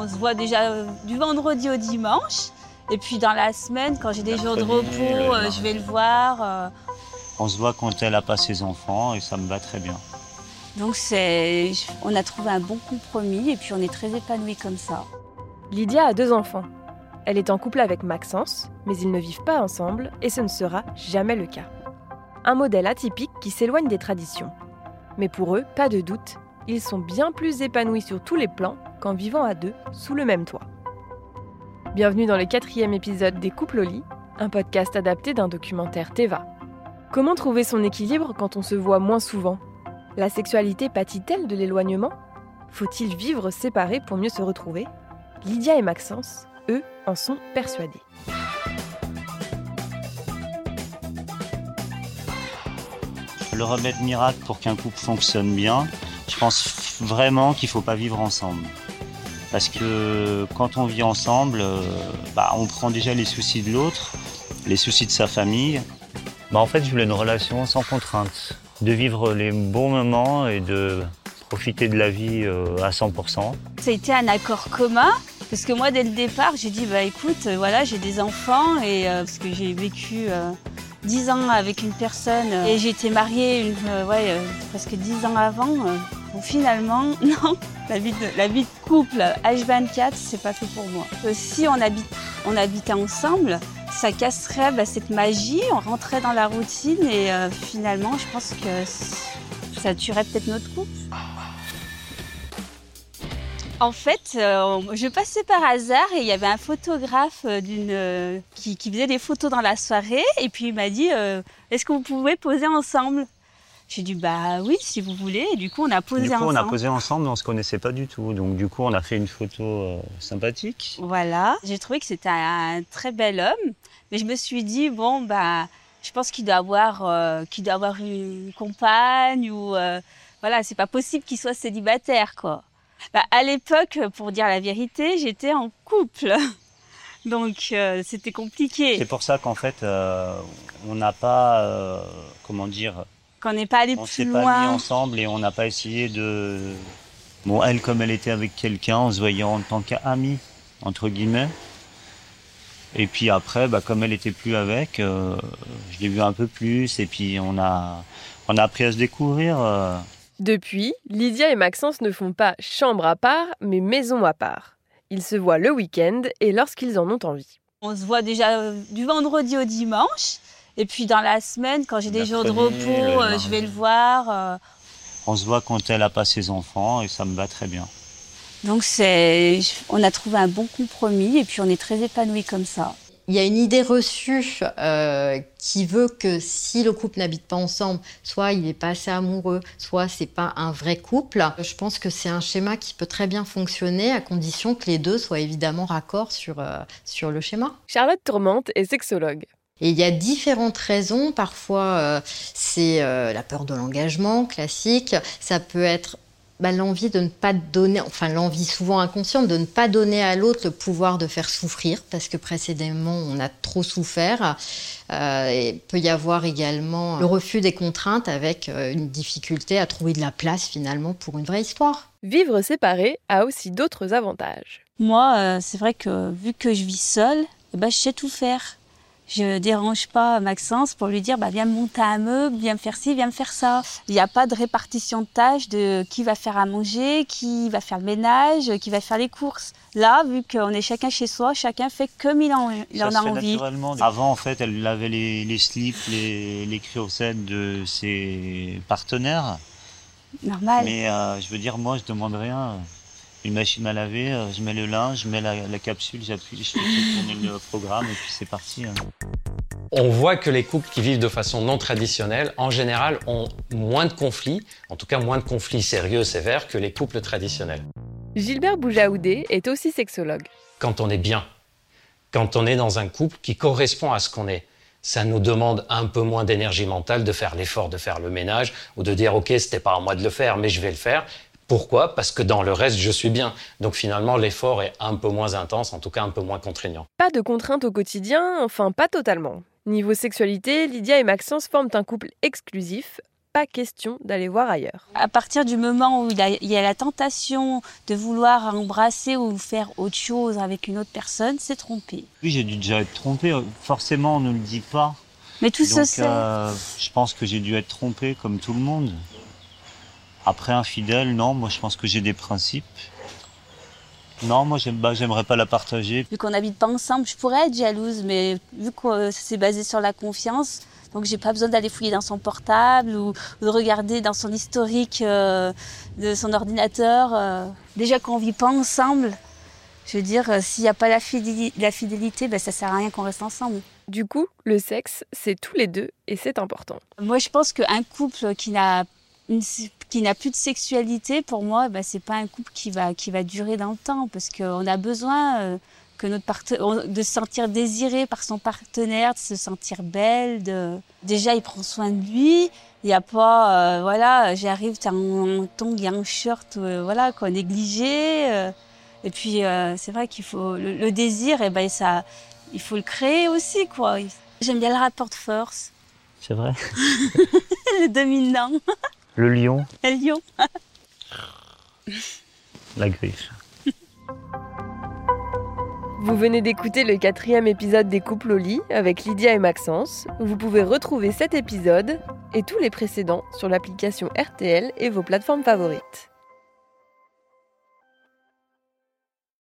On se voit déjà euh, du vendredi au dimanche. Et puis dans la semaine, quand j'ai des jours de repos, euh, je vais le voir. euh. On se voit quand elle a pas ses enfants et ça me va très bien. Donc c'est, on a trouvé un bon compromis et puis on est très épanouis comme ça. Lydia a deux enfants. Elle est en couple avec Maxence, mais ils ne vivent pas ensemble et ce ne sera jamais le cas. Un modèle atypique qui s'éloigne des traditions. Mais pour eux, pas de doute, ils sont bien plus épanouis sur tous les plans qu'en vivant à deux sous le même toit. Bienvenue dans le quatrième épisode des Couples au lit, un podcast adapté d'un documentaire Teva. Comment trouver son équilibre quand on se voit moins souvent? La sexualité pâtit-elle de l'éloignement? Faut-il vivre séparés pour mieux se retrouver? Lydia et Maxence, eux, en sont persuadés. Le remède miracle pour qu'un couple fonctionne bien, je pense vraiment qu'il faut pas vivre ensemble. Parce que quand on vit ensemble, euh, bah, on prend déjà les soucis de l'autre, les soucis de sa famille. Bah, en fait, je voulais une relation sans contrainte, de vivre les bons moments et de profiter de la vie euh, à 100%. Ça a été un accord commun. Parce que moi, dès le départ, j'ai dit, bah écoute, euh, voilà, j'ai des enfants et euh, parce que j'ai vécu euh, 10 ans avec une personne euh, et j'ai été mariée une, euh, ouais, euh, presque 10 ans avant. Finalement, non, la vie, de, couple H24, c'est pas fait pour moi. Euh, si on, habitait ensemble, ça casserait bah, cette magie, on rentrait dans la routine et euh, finalement, je pense que ça tuerait peut-être notre couple. En fait, euh, je passais par hasard et il y avait un photographe d'une qui, faisait des photos dans la soirée et puis il m'a dit Est-ce que vous pouvez poser ensemble? J'ai dit Bah oui, si vous voulez. Et du coup, on a posé Du coup, ensemble. on a posé ensemble, mais on se connaissait pas du tout. Donc, du coup, on a fait une photo euh, sympathique. Voilà, j'ai trouvé que c'était un très bel homme, mais je me suis dit bon bah, je pense qu'il doit avoir, euh, qu'il doit avoir une compagne ou euh, voilà, c'est pas possible qu'il soit célibataire quoi. Bah, à l'époque, pour dire la vérité, j'étais en couple, donc euh, c'était compliqué. C'est pour ça qu'en fait, euh, on n'a pas, euh, comment dire, Qu'on n'est pas allé on plus s'est pas mis loin. ensemble et on n'a pas essayé de. Bon, elle, comme elle était avec quelqu'un, on se voyait en tant qu'amis, entre guillemets. Et puis après, bah, comme elle était plus avec, euh, je l'ai vu un peu plus et puis on a, on a appris à se découvrir. euh. Depuis, Lydia et Maxence ne font pas chambre à part, mais maison à part. Ils se voient le week-end et lorsqu'ils en ont envie. On se voit déjà euh, du vendredi au dimanche. Et puis dans la semaine, quand j'ai des jours de repos, le euh, je vais le voir. euh, On se voit quand elle a pas ses enfants et ça me va très bien. Donc c'est, on a trouvé un bon compromis et puis on est très épanouis comme ça. Il y a une idée reçue euh, qui veut que si le couple n'habite pas ensemble, soit il n'est pas assez amoureux, soit c'est pas un vrai couple. Je pense que c'est un schéma qui peut très bien fonctionner à condition que les deux soient évidemment raccords sur, euh, sur le schéma. Charlotte Tourmente est sexologue. Et il y a différentes raisons. Parfois, euh, c'est euh, la peur de l'engagement classique. Ça peut être bah, l'envie de ne pas donner, enfin l'envie souvent inconsciente de ne pas donner à l'autre le pouvoir de faire souffrir, parce que précédemment on a trop souffert. Euh, et il peut y avoir également le refus des contraintes avec euh, une difficulté à trouver de la place finalement pour une vraie histoire. Vivre séparé a aussi d'autres avantages. Moi, euh, c'est vrai que vu que je vis seule, eh ben, je sais tout faire. Je dérange pas Maxence pour lui dire bah, viens me monter un meuble, viens me faire ci, viens me faire ça. Il n'y a pas de répartition de tâches de qui va faire à manger, qui va faire le ménage, qui va faire les courses. Là, vu qu'on est chacun chez soi, chacun fait comme il en, il Ça en se a fait envie. naturellement. Avant, en fait, elle lavait les, les slips, les, les de ses partenaires. Normal. Mais euh, je veux dire, moi, je demande rien. Une machine à laver, euh, je mets le linge, je mets la, la capsule, j'appuie, je fais tourner le programme et puis c'est parti. hein. On voit que les couples qui vivent de façon non traditionnelle, en général, ont moins de conflits, en tout cas moins de conflits sérieux, sévères, que les couples traditionnels. Gilbert Boujaoudé est aussi sexologue. Quand on est bien, quand on est dans un couple qui correspond à ce qu'on est, ça nous demande un peu moins d'énergie mentale de faire l'effort de faire le ménage ou de dire ok c'était pas à moi de le faire mais je vais le faire. Pourquoi? Parce que dans le reste je suis bien. Donc finalement l'effort est un peu moins intense, en tout cas un peu moins contraignant. Pas de contraintes au quotidien, enfin pas totalement. Niveau sexualité, Lydia et Maxence forment un couple exclusif, pas question d'aller voir ailleurs. À partir du moment où il, a- il y a la tentation de vouloir embrasser ou faire autre chose avec une autre personne, c'est tromper. Oui, j'ai dû déjà être trompé. Forcément, on ne le dit pas. Mais tout se Donc, sait. euh, je pense que j'ai dû être trompé comme tout le monde. Après, infidèle, non, moi je pense que j'ai des principes. Non, moi j'aime, bah, j'aimerais pas la partager. Vu qu'on n'habite pas ensemble, je pourrais être jalouse, mais vu que euh, c'est basé sur la confiance, donc j'ai pas besoin d'aller fouiller dans son portable ou, ou de regarder dans son historique euh, de son ordinateur. euh. Déjà qu'on vit pas ensemble, je veux dire, euh, s'il n'y a pas la, fidéli- la fidélité, ben, ça sert à rien qu'on reste ensemble. Du coup, le sexe, c'est tous les deux et c'est important. Moi, je pense qu'un couple qui n'a qui n'a plus de sexualité, pour moi, bah, c'est pas un couple qui va qui va durer dans le temps, parce qu'on a besoin euh, que notre de se sentir désiré par son partenaire, de se sentir belle. De... Déjà, il prend soin de lui. Il n'y a pas, euh, voilà, j'arrive, t'as un tongs et un shirt, euh, voilà, quoi, négligé. euh. et puis, euh, c'est vrai qu'il faut le, le désir, et ben ça, il faut le créer aussi, quoi. J'aime bien le rapport de force, C'est vrai. le dominant. Le lion, Le lion. la griffe. Vous venez d'écouter le quatrième épisode des couples au lit avec Lydia et Maxence. Vous pouvez retrouver cet épisode et tous les précédents sur l'application RTL et vos plateformes favorites.